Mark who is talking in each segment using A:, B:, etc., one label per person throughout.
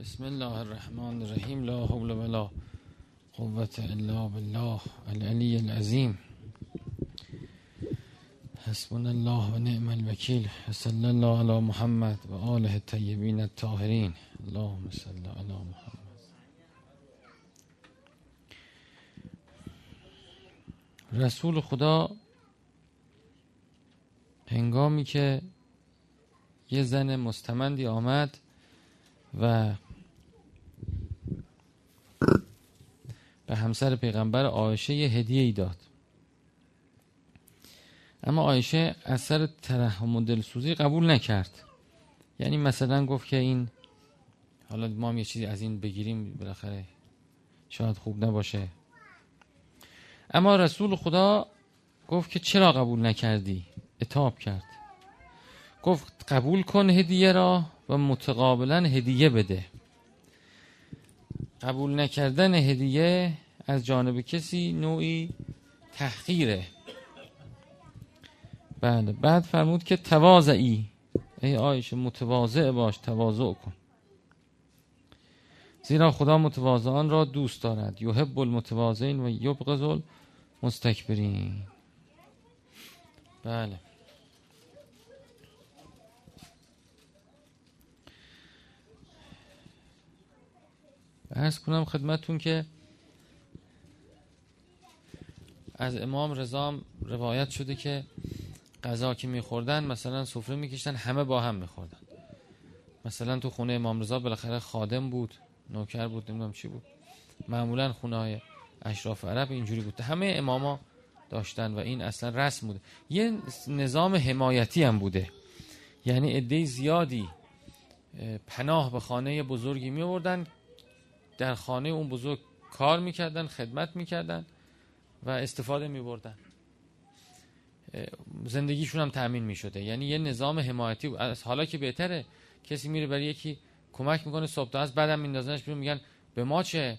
A: بسم الله الرحمن الرحیم. لا حول ولا قوة الا بالله العلی العظیم. حسبنا الله و نعم الوکیل. صلی الله علی محمد و آله الطیبین الطاهرین. اللهم صل علی محمد. رسول خدا هنگامی که یه زن مستمندی آمد و به همسر پیغمبر آیشه یه هدیه ای داد. اما آیشه از سر ترحم و دلسوزی قبول نکرد. یعنی مثلا گفت که این حالا ما هم یه چیزی از این بگیریم بالاخره شاید خوب نباشه. اما رسول خدا گفت که چرا قبول نکردی؟ اتاب کرد. گفت قبول کن هدیه را و متقابلا هدیه بده. قبول نکردن هدیه از جانب کسی نوعی تحقیره. بله بعد فرمود که تواضعی. ای آیشه متواضع باش تواضع کن. زیرا خدا متواضعان را دوست دارد. یحب المتواضعین و یبغض المستکبرین. بله. ارز کنم خدمتون که از امام رضا روایت شده که غذا که میخوردن مثلا سفره میکشتن همه با هم میخوردن. مثلا تو خونه امام رضا بالاخره خادم بود نوکر بود نمی‌دونم چی بود. معمولا خونه های اشراف عرب اینجوری بود. همه اماما داشتن و این اصلا رسم بوده. یه نظام حمایتی هم بوده. یعنی عده زیادی پناه به خانه بزرگی می آوردن در خانه اون بزرگ کار می‌کردن خدمت می‌کردن و استفاده میبردن. زندگیشون هم تأمین می‌شده. یعنی یه نظام حمایتی حالا که بهتره کسی میره برای یکی کمک می‌کنه صبح تا از بعدم میندازنش بیرون میگن به ما چه؟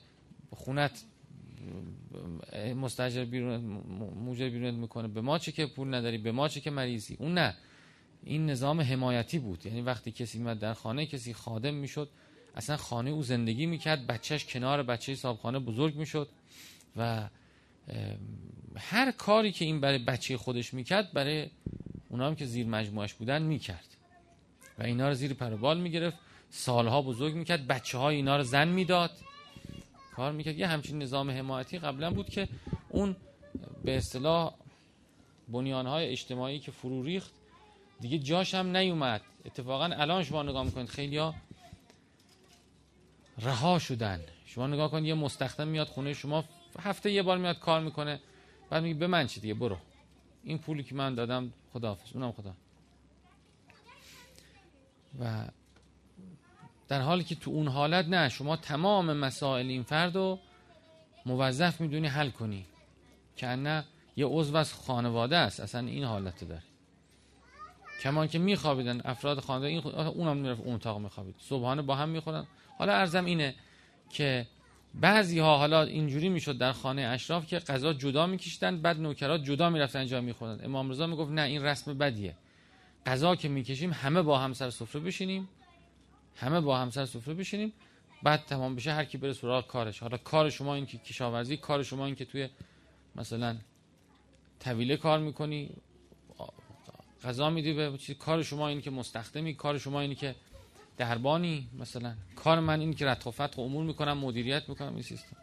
A: خونت مستجر بیرون موجر بیرون می‌کنه. به ما چه که پول نداری؟ به ما چه که مریضی؟ اون نه. این نظام حمایتی بود. یعنی وقتی کسی میاد در خانه کسی خادم می‌شد. اصلا خانه او زندگی می‌کرد بچهش کنار بچه صابخانه بزرگ می‌شد و هر کاری که این برای بچه خودش می‌کرد برای اونا هم که زیر مجموعش بودن می‌کرد. و اینا رو زیر پروبال می‌گرفت سالها بزرگ می‌کرد بچه های اینا رو زن می‌داد. کار می‌کرد. یه همچین نظام حمایتی قبلا بود که اون به اصطلاح های اجتماعی که فرو ریخت دیگه جاش هم نیومد. اتفاقا الان شما نگاه می‌کنید خیلی ها رها شدن. شما نگاه کن یه مستخدم میاد خونه شما هفته یه بار میاد کار می‌کنه بعد میگه به من چی دیگه برو. این پولی که من دادم خداحافظ اونم خدا. و در حالی که تو اون حالت نه شما تمام مسائل این فرد رو موظف می‌دونی حل کنی. که نه یه عضو از خانواده است اصلا این حالت داره. کمان که میخوابیدن افراد خانواده این اونم می‌رفت اون اتاق میخوابید. صبحانه با هم می‌خورن. حالا ارزم اینه که بعضی ها حالا اینجوری می‌شد در خانه اشراف که غذا جدا میکشیدن بعد نوکرات جدا می‌رفتن جا میخوردن. امام رضا می‌گفت نه این رسم بدیه. غذا که می‌کشیم همه با هم سر سفره بشینیم. همه با هم سر سفره بشینیم. بعد تمام بشه هر کی بره سراغ کارش. حالا کار شما این که کشاورزی کار شما این که توی مثلا طویله کار می‌کنی. غذا میدی به کار شما این که مستخدمی کار شما اینی که دربانی مثلا. کار من این که رتق و امور می‌کنم مدیریت می‌کنم این سیستم.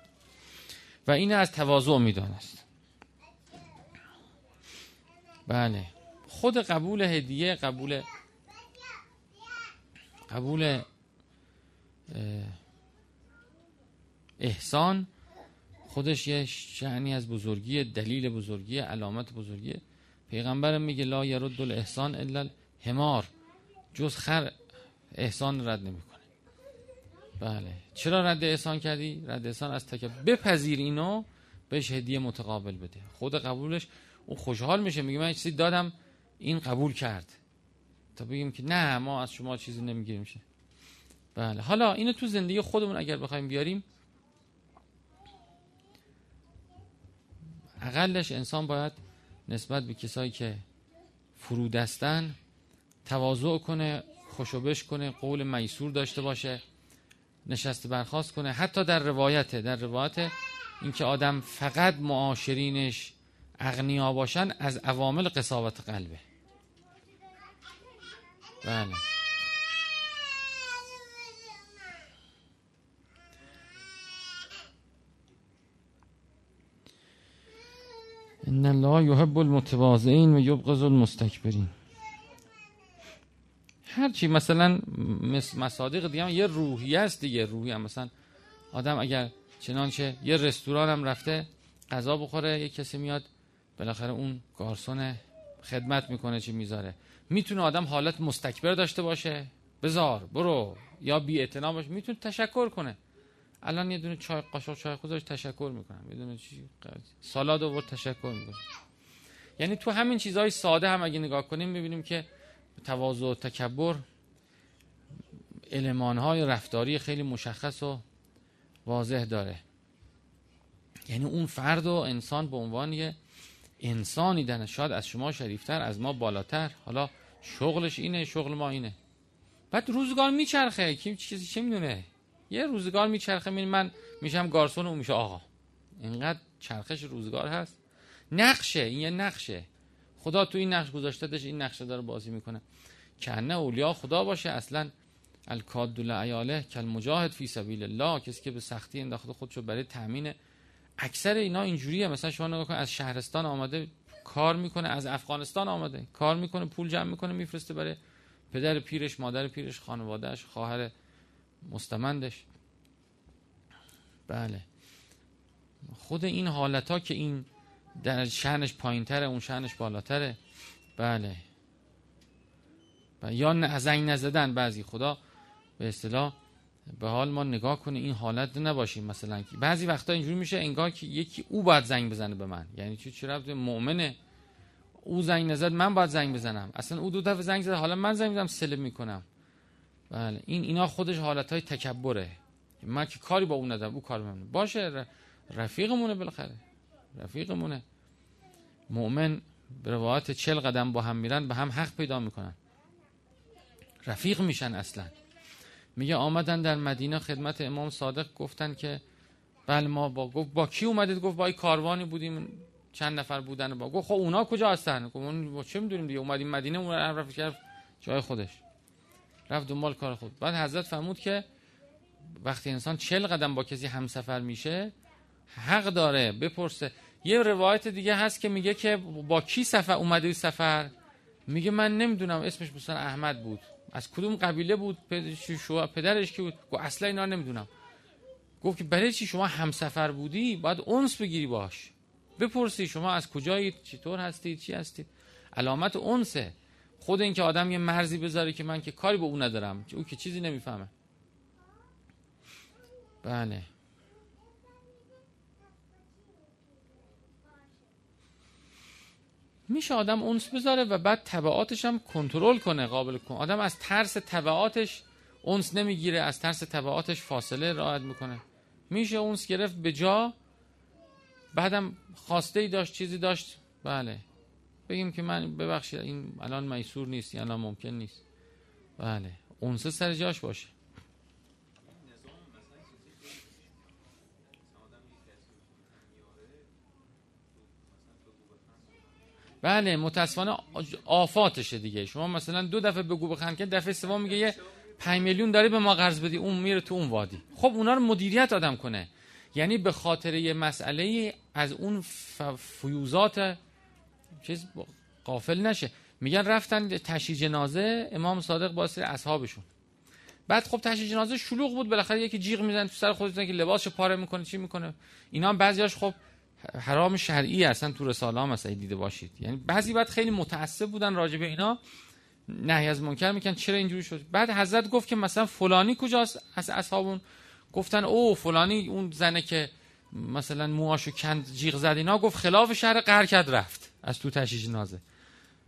A: و این از تواضع می‌دانست بله. خود قبول هدیه قبول قبول احسان خودش یه شعنی از بزرگی دلیل بزرگی علامت بزرگی پیغمبر میگه لا یرد الاحسان الا الحمار. جز خر احسان رد نمی‌کنه. بله. چرا رد احسان کردی؟ رد احسان از تک بپذیر اینو بهش هدیه متقابل بده. خود قبولش او خوشحال میشه. میگه من چیزی دادم این قبول کرد. تا بگیم که نه ما از شما چیزی نمی‌گیریم. شه بله. حالا اینو تو زندگی خودمون اگر بخوایم بیاریم اقلش انسان باید نسبت به کسایی که فرودستن تواضع کنه خوشوبش کنه قول میسور داشته باشه نشست برخواست کنه. حتی در روایت در روایت اینکه آدم فقط معاشرینش اغنیا باشن از عوامل قصاوت قلبه. بله. ان الله یحب المتواضعین و یبغض المستکبرین هرچی مثلا مصادیق دیگه هم یه روحی است دیگه روحی هم. مثلا آدم اگر چنانچه یه رستوران هم رفته غذا بخوره یه کسی میاد بالاخره اون گارسون خدمت می‌کنه چی می‌ذاره. می‌تونه آدم حالت مستکبر داشته باشه؟ بزار برو. یا بی باشه می‌تونه تشکر کنه. الان یه دونه چای قاشق چای خودش تشکر می‌کنم. یه دونه چی؟ سالاد آورد تشکر می‌کنم. یعنی تو همین چیزهای ساده هم اگه نگاه کنیم می‌بینیم که تواضع و تکبر های رفتاری خیلی مشخص و واضح داره. یعنی اون فرد و انسان به عنوان یه انسانی دنه شاید از شما شریفتر از ما بالاتر. حالا شغلش اینه شغل ما اینه. بعد روزگار میچرخه. کی چیزی چه می‌دونه؟ یه روزگار میچرخه می من میشم گارسون و اون میشه. آقا اینقدر چرخش روزگار هست. نقشه این یه نقشه. خدا تو این نقش گذاشته داشت این نقشه داره بازی می‌کنه. کنه اولیا خدا باشه. اصلا الکاد ایاله کل مجاهد فی سبیل الله. کسی که به سختی انداخته خودشو برای تامین اکثر اینا اینجوریه. مثلا شما نگاه کن از شهرستان آمده کار می‌کنه از افغانستان آمده کار می‌کنه پول جمع می‌کنه میفرسته برای پدر پیرش مادر پیرش خانوادهش خواهر مستمندش. بله. خود این حالت ها که این در شهنش پایین تره اون شهنش بالاتره. بله. یا زنگ نزدن بعضی خدا به اصطلاح به حال ما نگاه کنه این حالت نباشیم مثلا. بعضی وقتا اینجوری میشه انگار که یکی او باید زنگ بزنه به من. یعنی چی؟ چرا مؤمنه او زنگ نزد من باید زنگ بزنم. اصلا او دو دفعه زنگ زد حالا من زنگ می‌زنم سلب می‌کنم. بله. این اینا خودش حالت های تکبره. من که کاری با اون ندارم او کار من باشه رفیقمونه بالاخره. رفیقمونه. مؤمن به روایت چل قدم با هم میرن به هم حق پیدا می‌کنن. رفیق میشن اصلا. میگه آمدن در مدینه خدمت امام صادق گفتن که بله ما با گفت با کی اومدید؟ گفت با کاروانی بودیم چند نفر بودن با گفت خب اونا کجا هستن؟ گفت چه می‌دونیم دیگه؟ اومدیم مدینه اون رفت جای خودش. رفت دنبال کار خود. بعد حضرت فرمود که وقتی انسان چل قدم با کسی همسفر میشه حق داره بپرسه. یه روایت دیگه هست که میگه که با کی سفر اومده سفر؟ میگه من نمی‌دونم اسمش مثلا احمد بود. از کدوم قبیله بود؟ پدرش کی بود؟ گفت اصلا اینا نمی‌دونم. گفت که برای چی شما همسفر بودی؟ باید اونس بگیری باش. بپرسی شما از کجایید چطور هستید چی هستید علامت اونسه خود اینکه آدم یه مرزی بذاره که من که کاری به او ندارم او که چیزی نمی‌فهمه. بله. میشه آدم اونس بذاره و بعد طبعاتش هم کنترل کنه قابل کن آدم از ترس طبعاتش اونس نمی‌گیره از ترس طبعاتش فاصله رعایت می‌کنه. میشه اونس گرفت به جا بعدم خواسته ای داشت چیزی داشت بله. بگیم که من ببخشید این الان میسور نیست یا الان ممکن نیست. بله اونسه سر جاش باشه. بله متاسفانه آفاتشه دیگه. شما مثلا دو دفعه بگو بخند که دفعه سوم میگه یه 5 میلیون داری به ما قرض بدی اون میره تو اون وادی. خب اونا رو مدیریت آدم کنه. یعنی به خاطر یه مسئله از اون فیوزات چیز قافل نشه. میگن رفتن تشییع جنازه امام صادق با سر اصحابشون. بعد خب تشییع جنازه شلوغ بود بالاخره یکی جیغ می‌زنه تو سر خودش که لباسش پاره می‌کنه چی می‌کنه؟ اینا هم بعضیاش خب حرام شرعی اصلا تو رساله هم دیده باشید. یعنی بعضی بعد خیلی متعصب بودن راجع به اینا نهی از منکر میکن چرا اینجوری شد؟ بعد حضرت گفت که مثلا فلانی کجاست از اصحابون؟ گفتن او فلانی اون زنه که مثلا موهاشو کند جیغ زد اینا گفت خلاف شهر کرد رفت. از تو تشیش نازه.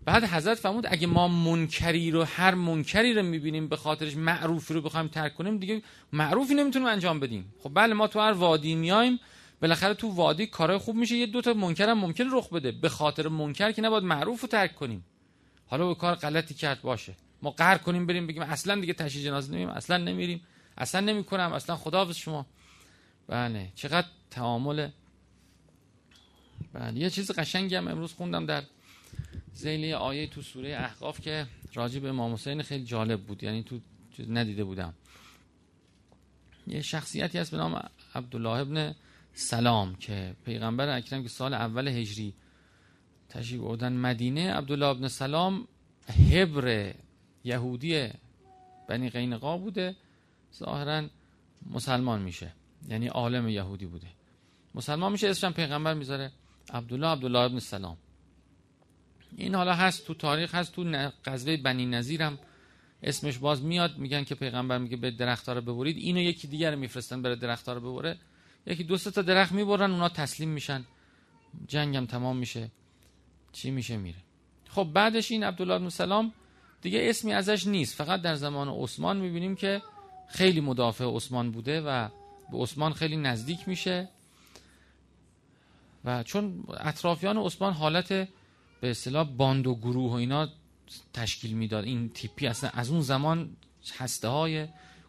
A: بعد حضرت فرمود اگه ما منکری رو هر منکری رو می‌بینیم به خاطرش معروفی رو بخوایم ترک کنیم دیگه معروفی نمی‌تونیم انجام بدیم. خب بله ما تو هر وادی میایم بالاخره تو وادی کارای خوب میشه یه دوتا منکر هم ممکن رخ بده. به خاطر منکر که نباید معروف رو ترک کنیم. حالا به کار غلطی کرد باشه. ما قهر کنیم بریم بگیم اصلا دیگه تشییع جنازه نمیم اصلا نمیریم اصلا نمی‌کنم اصلا خدا شما. بله چقدر تعامل بله. یه چیز قشنگی هم امروز خوندم در زیلی آیه تو سوره احقاف که راجع به امام حسین خیلی جالب بود. یعنی تو ندیده بودم. یه شخصیتی هست به نام عبدالله ابن سلام که پیغمبر اکرم که سال اول هجری تشریف بودن مدینه. عبدالله ابن سلام هبر یهودی بنی قینقا بوده. ظاهرا مسلمان میشه. یعنی عالم یهودی بوده. مسلمان میشه اسمش پیغمبر می‌ذاره. عبدالله عبدالله ابن سلام. این حالا هست تو تاریخ هست تو غزوه بنی نظیرم. اسمش باز میاد میگن که پیغمبر میگه به درختها رو ببرید. اینو یکی دیگر میفرستن بره درختها رو ببره. یکی دو تا درخت می‌برن اونا تسلیم میشن. جنگم تمام میشه. چی میشه؟ میره. خب بعدش این عبدالله بن سلام دیگه اسمی ازش نیست. فقط در زمان عثمان می‌بینیم که خیلی مدافع عثمان بوده و به عثمان خیلی نزدیک میشه. و چون اطرافیان عثمان حالت به اصطلاح باند و گروه و اینا تشکیل می‌داد. این تیپی اصلا از اون زمان هسته های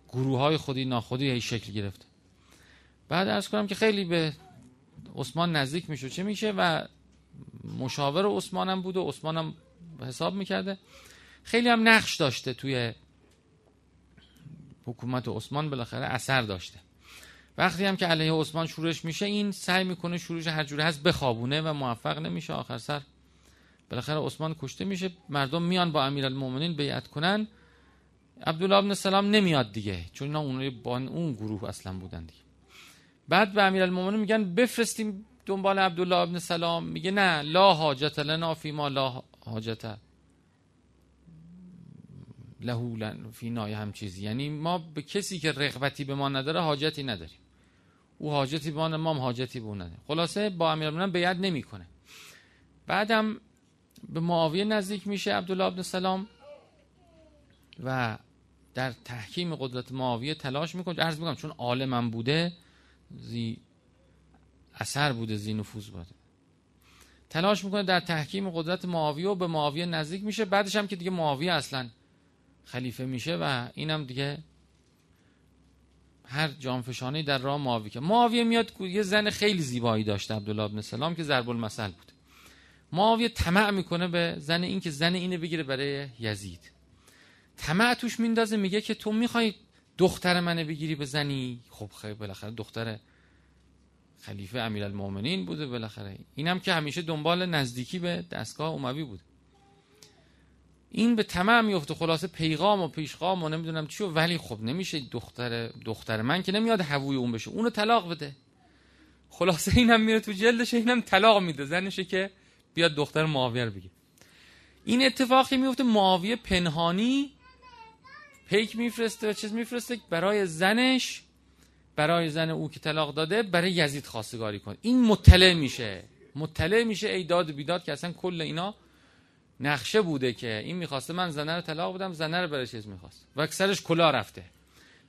A: گروه های خودی ناخودی هی شکل گرفته بعد ارز کنم که خیلی به عثمان نزدیک میشه چه میشه؟ و مشاور عثمان هم بود و عثمان حساب می‌کرده. خیلی هم نقش داشته توی حکومت عثمان. بالاخره اثر داشته. وقتی هم که علیه عثمان شورش میشه این سعی می‌کنه شورش هر جوره هست بخوابونه و موفق نمیشه. آخر سر بالاخره عثمان کشته میشه. مردم میان با امیرالمومنین بیعت کنن. عبدالله بن سلام نمیاد دیگه چون اینا اون با اون گروه اصلا بودن دیگه. بعد به امیرالمومنین میگن بفرستیم دنبال عبدالله ابن سلام. میگه نه لا حاجت لنا فی ما لا حاجت لهو فی نای هم چیزی. یعنی ما به کسی که رغبتی به ما نداره حاجتی نداریم. او حاجتی به ما ما حاجتی به نداریم خلاصه با امیرالمومنین بیعت نمی‌کنه. بعدم به معاویه نزدیک میشه عبدالله ابن سلام و در تحکیم قدرت معاویه تلاش می‌کنه. عرض می‌کنم چون عالمم بوده زی اثر بوده زی نفوذ بوده. تلاش می‌کنه در تحکیم قدرت معاویه و به معاویه نزدیک میشه. بعدش هم که دیگه معاویه اصلا خلیفه میشه و اینم دیگه هر جانفشانی در راه معاویه که معاویه میاد یه زن خیلی زیبایی داشته عبدالله ابن سلام که ضرب المثل بود. معاویه طمع می‌کنه به زن این که زن اینو بگیره برای یزید. طمع توش میندازه میگه که تو می‌خوای دختر منو بگیری به زنی؟ خب خیلی بالاخره دختر خلیفه امیرالمومنین بوده بالاخره. اینم که همیشه دنبال نزدیکی به دستگاه اموی بود. این به طمع میفته. خلاصه پیغام و پیشقام و نمی‌دونم چی ولی خب نمیشه دختر دختر من که نمیاد هووی اون بشه. اونو طلاق بده. خلاصه اینم میره تو جلدش اینم طلاق میده. زنشه که بیاد دختر معاویه رو بگه. این اتفاقی میفته. معاویه پنهانی پیک میفرسته و چیز میفرسته برای زنش برای زن او که طلاق داده برای یزید خواستگاری کن این مطلع میشه. مطلع میشه ای داد و بیداد که اصلا کل اینا نقشه بوده که این می‌خواسته من زنه رو طلاق بدم زنه رو برای چیز می‌خواست؟ و اکثرش کلا رفته.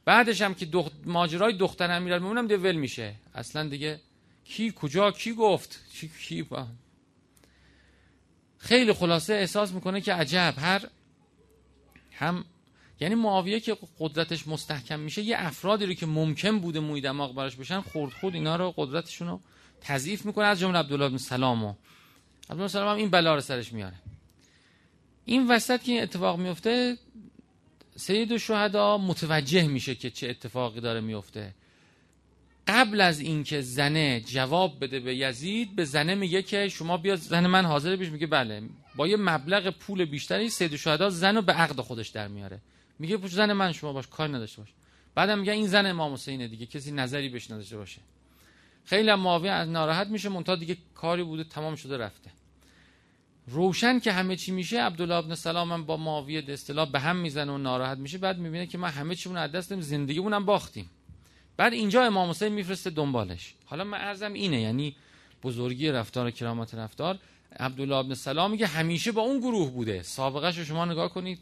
A: بعدش هم که دخ... ماجرای دختر امیرالمومنین هم ول میشه. اصلا دیگه کی کجا کی گفت؟ کی کی با... خیلی خلاصه احساس می‌کنه که عجب. هر هم یعنی معاویه که قدرتش مستحکم میشه یه افرادی رو که ممکن بوده موی دماغ براش بشن خورد خود اینا رو قدرتشون رو تضعیف می‌کنه. از جمله عبدالله بن سلام عبدالله سلام هم این بلا رو سرش میاره. این وسط که این اتفاق میفته سید شهدا متوجه میشه که چه اتفاقی داره میفته. قبل از اینکه زنه جواب بده به یزید به زنه میگه که شما بیا زن من حاضر بیش میگه بله. با یه مبلغ پول بیشتری سید شهدا زن رو به عقد خودش در میاره. میگه پوش زن من شما باش کار نداشته باش. بعدم میگه این زن امام حسینه دیگه کسی نظری بهش نداشته باشه. خیلی معاویه از ناراحت میشه. مونتا دیگه کاری بوده تمام شده رفته. روشن که همه چی میشه عبدالله ابن سلام هم با معاویه اصطلاح به هم می‌زنه و ناراحت میشه. بعد می‌بینه که ما همه چیمون از دست دادیم زندگیمون هم باختیم. بعد اینجا امام حسین میفرسته دنبالش. حالا من ارزم اینه یعنی بزرگی رفتار و کرامت رفتار. عبدالله ابن سلام میگه همیشه با اون گروه بوده. سابقه رو شما نگاه کنید.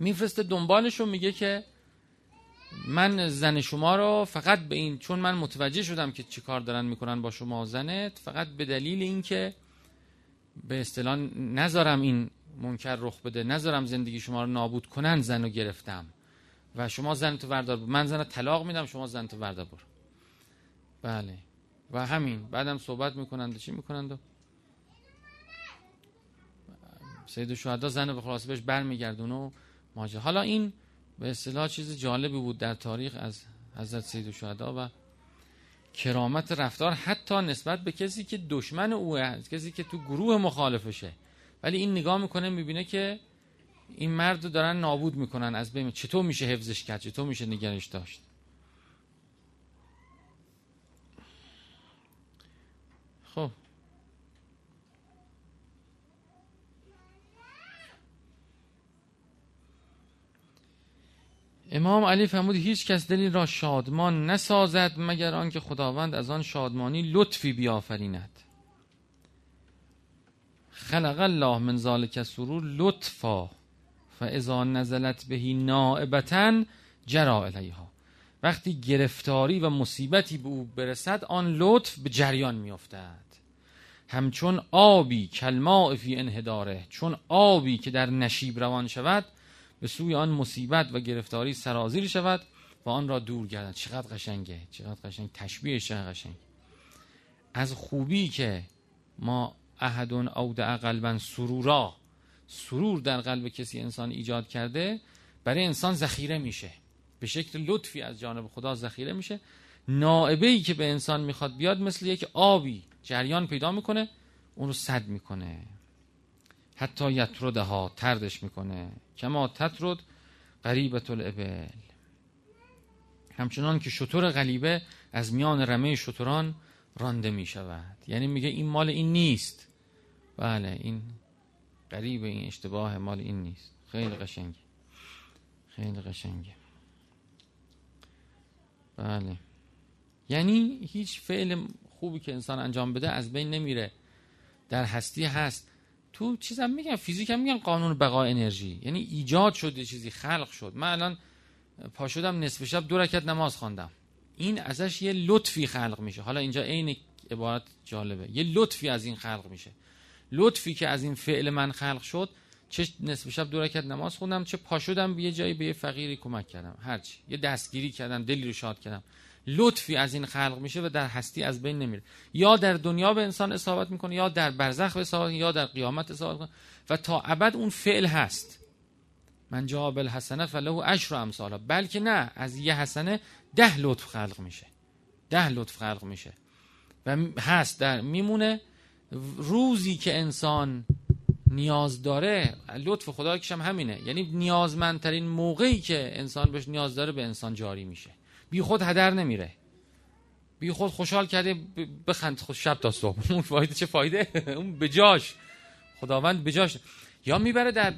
A: میفرسته دنبالش و میگه که من زن شما رو فقط به این چون من متوجه شدم که چی کار دارن می‌کنن با شما زنت فقط به دلیل اینکه به اصطلاح نذارم این منکر رخ بده نذارم زندگی شما رو نابود کنن زن رو گرفتم. و شما زن تو وردار من زن طلاق میدم شما زن تو وردار برو بله. و همین. بعدم صحبت می‌کنند. چی می‌کنند؟ و سید شهدا زن به خلاصه بهش برمیگردونه و ماجرا. حالا این به اصطلاح چیز جالبی بود در تاریخ از حضرت سید شهدا و کرامت رفتار حتی نسبت به کسی که دشمن او هست کسی که تو گروه مخالفشه. ولی این نگاه می‌کنه می‌بینه که این مرد رو دارن نابود می‌کنن از بین. چطور میشه حفظش کرد؟ چطور میشه نگرش داشت؟ خب. امام علی فرمود هیچ کس دلی را شادمان نسازد مگر آنکه خداوند از آن شادمانی لطفی بیافریند. خلق الله من ذالک سرور لطفا فاذا نزلت بهی نائبتا جرا الیها. وقتی گرفتاری و مصیبتی به او برسد آن لطف به جریان میافتد. همچون آبی کلماء فی انهداره چون آبی که در نشیب روان شود به سوی آن مصیبت و گرفتاری سرازیر شود و آن را دور گردد. چقدر قشنگه چقدر قشنگ. تشبیهش چقدر قشنگ. از خوبی که ما احدون اودع قلبا سرورا سرور در قلب کسی انسان ایجاد کرده برای انسان ذخیره میشه. به شکل لطفی از جانب خدا ذخیره میشه. نائبه ای که به انسان می‌خواد بیاد مثل یک آبی جریان پیدا می‌کنه اون رو صد می‌کنه. حتی یترده ها تردش می‌کنه. کما تطرد قریبت الابل. همچنان که شطور غلیبه از میان رمه شطوران رانده می شود یعنی میگه این مال این نیست. بله این قریب این اشتباه مال این نیست. خیلی قشنگه. خیلی قشنگه. بله. یعنی هیچ فعل خوبی که انسان انجام بده از بین نمیره. در هستی هست. تو چیزم میگن فیزیک هم میگن قانون بقای انرژی. یعنی ایجاد شده چیزی خلق شد. من الان پا شدم نصف شب دو رکت نماز خواندم. این ازش یه لطفی خلق میشه. حالا اینجا عین عبارت جالبه. یه لطفی از این خلق میشه. لطفی که از این فعل من خلق شد چه نصف شب دو رکت نماز خوندم چه پا شدم به یه جایی به یه فقیری کمک کردم. هرچی. یه دستگیری کردم دلی رو شاد کردم. لطفی از این خلق میشه و در هستی از بین نمیره. یا در دنیا به انسان اصابت می‌کنه یا در برزخ به اصابت یا در قیامت اصابت می‌کنه. و تا ابد اون فعل هست. من جا بالحسنه فله عشر امثالا. بلکه نه از یه حسنه ده لطف خلق میشه. ده لطف خلق میشه. و هست در میمونه روزی که انسان نیاز داره لطف خدا کشم همینه. یعنی نیازمندترین موقعی که انسان بهش نیاز داره به انسان جاری میشه. بی خود هدر نمیره. بی خود خوشحال کرده بخند خود شب تا صبح. اون فایده چه فایده؟ اون بجاش خداوند بجاش یا می‌بره در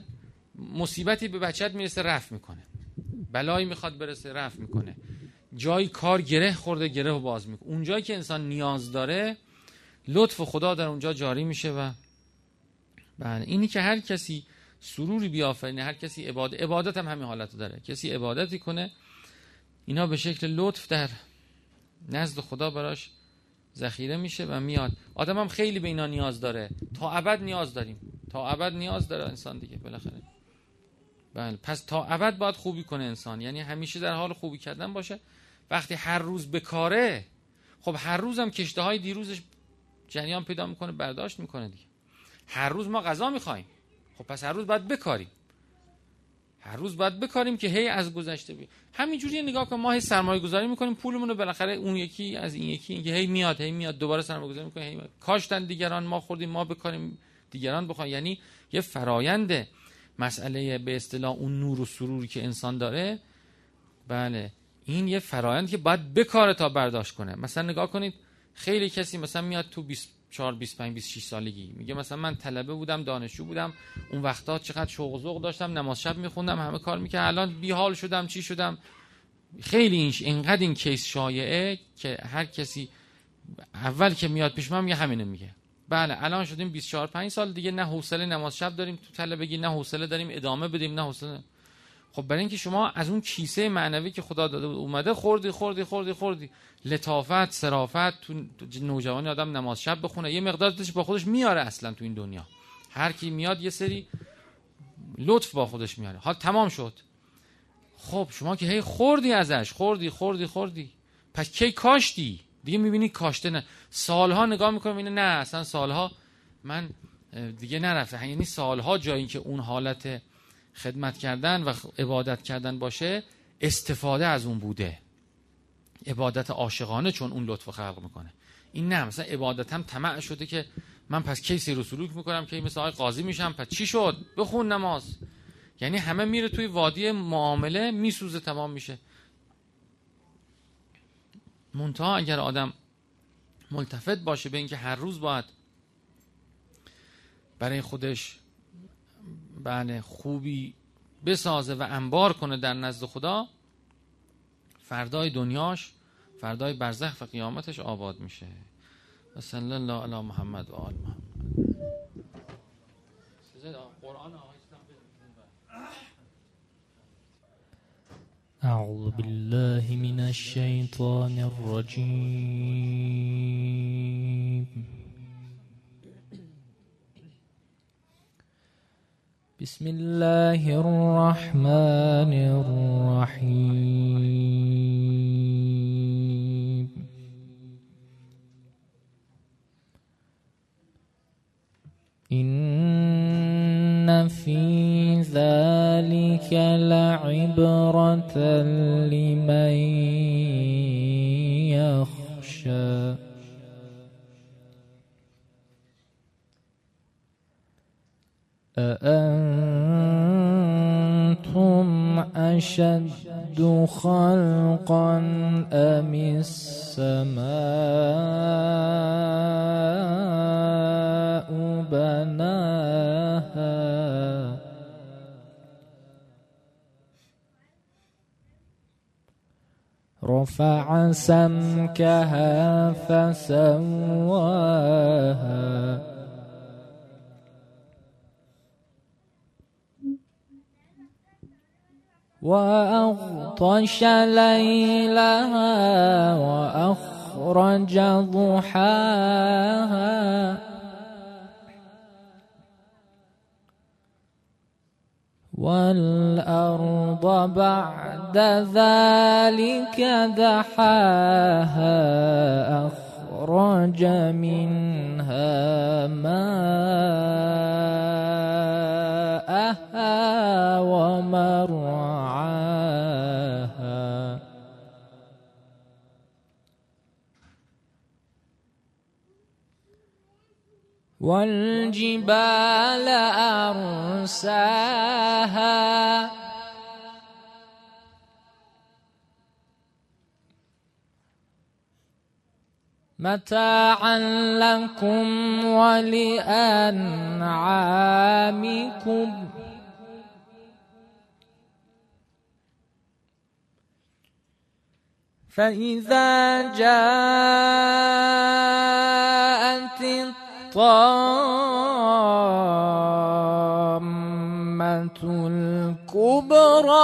A: مصیبتی به بچت می‌رسه رفت می‌کنه. بلایی می‌خواد برسه رفت می‌کنه. جایی کار گره خورده گره باز می‌کنه. اون جایی که انسان نیاز داره لطف خدا در اونجا جاری میشه و بله اینی که هر کسی سروری بیافرینه هر کسی عبادت عبادت هم همین حالت داره. کسی عبادتی کنه اینا به شکل لطف در نزد خدا براش ذخیره میشه و میاد. آدم هم خیلی به اینا نیاز داره. تا ابد نیاز داریم. تا ابد نیاز داره انسان دیگه بالاخره. بله پس تا ابد باید خوبی کنه انسان. یعنی همیشه در حال خوبی کردن باشه. وقتی هر روز بکاره خب هر روز هم کشته های دیروزش جریان پیدا می‌کنه برداشت می‌کنه دیگه. هر روز ما غذا می‌خوایم. خب پس هر روز باید بکاریم. هر روز باید بکاریم که هی از گذشته بی همینجوری نگاه کن ما هی سرمایه گذاری می‌کنیم پولمون رو بالاخره اون یکی از این یکی اینکه هی میاد هی میاد دوباره سرمایه گذاری می‌کنیم هی کاشتن دیگران ما خوردیم ما بکاریم دیگران بخوان یعنی یه فرایند مسئله به اصطلاح اون نور و سروری که انسان داره. بله. این یه فرایند که باید بکاره تا برداشت کنه. مثلا نگاه کنید خیلی کسی مثلا میاد تو 24 25 26 سالگی. میگه مثلا من طلبه بودم دانشجو بودم. اون وقتا چقدر شوق و داشتم نماز شب میخوندم همه کار می‌کرد الان بی حال شدم چی شدم؟ خیلی اینش اینقدر این کیس شایعه که هر کسی اول که میاد پیش من میگه همینه میگه. بله الان شدیم 24 5 سال دیگه نه حوصله نماز شب داریم. تو طلبگی نه حوصله داریم ادامه بدیم نه حوصله خب برای اینکه شما از اون کیسه معنوی که خدا داده اومده خوردی خوردی خوردی خوردی. لطافت سرافت تو نوجوانی آدم نماز شب بخونه یه مقدار با خودش میاره اصلا تو این دنیا. هر کی میاد یه سری لطف با خودش میاره. حال تمام شد. خب شما که هی خوردی ازش خوردی خوردی خوردی. پس کی کاشتی؟ دیگه می‌بینی کاشته نه. سالها نگاه می‌کنم اینه نه اصلا سالها من دیگه نرفته. یعنی سالها جایی که اون حالت خدمت کردن و عبادت کردن باشه استفاده از اون بوده. عبادت عاشقانه چون اون لطف خلق می‌کنه. این نه مثلا عبادت هم طمع شده که من پس کی سیر و سلوک می‌کنم که مثل آقای قاضی میشم؟ پس چی شد؟ بخون نماز. یعنی همه میره توی وادی معامله میسوزه تمام میشه. منتها اگر آدم ملتفت باشه به اینکه هر روز باید برای خودش بله خوبی بسازه و انبار کنه در نزد خدا فردای دنیاش فردای برزخ و قیامتش آباد میشه. و صلی الله علی محمد و آل محمد.
B: أعوذ بالله من الشيطان الرجيم. بسم الله الرحمن الرحيم. إن في ذلك لعبرة خلقا أم السماء بناها؟ رفع سمكها فسواها. وأغطش ليلها وأخرج ضحاها. والأرض بعد ذلك دحاها أخرج منها ماءها. ومرعاها والجبال أرساها متاعا لكم ولأنعامكم فإذا جاءت الطامة الكبرى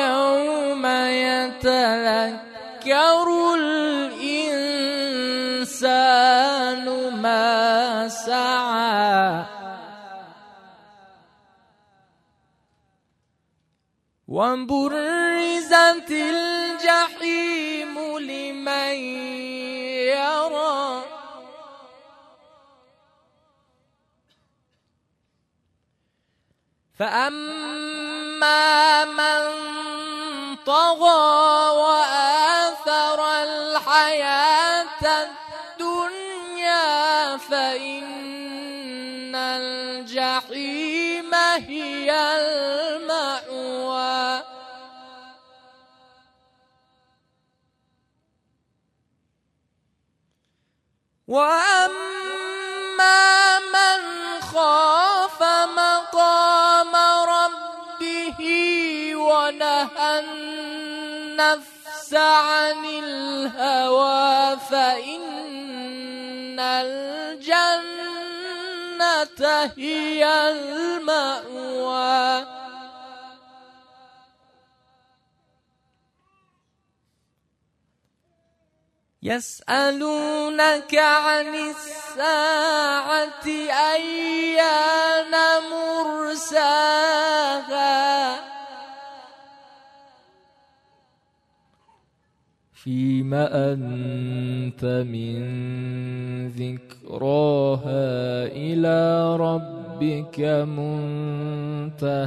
B: يوم يتذكر الإنسان ما سعى. وبرزت الجحيم لمن يرى. فأما من طغى وآثر الحياة الدنيا فإن الجحيم هي المأوى وأما من خاف مقام ربه ونهى النفس عن الهوى فإن الجنة هي المأوى. يسألونك عن الساعة أيان مرساها؟ فيم أنت من ذكراها إلى ربك منتهاها؟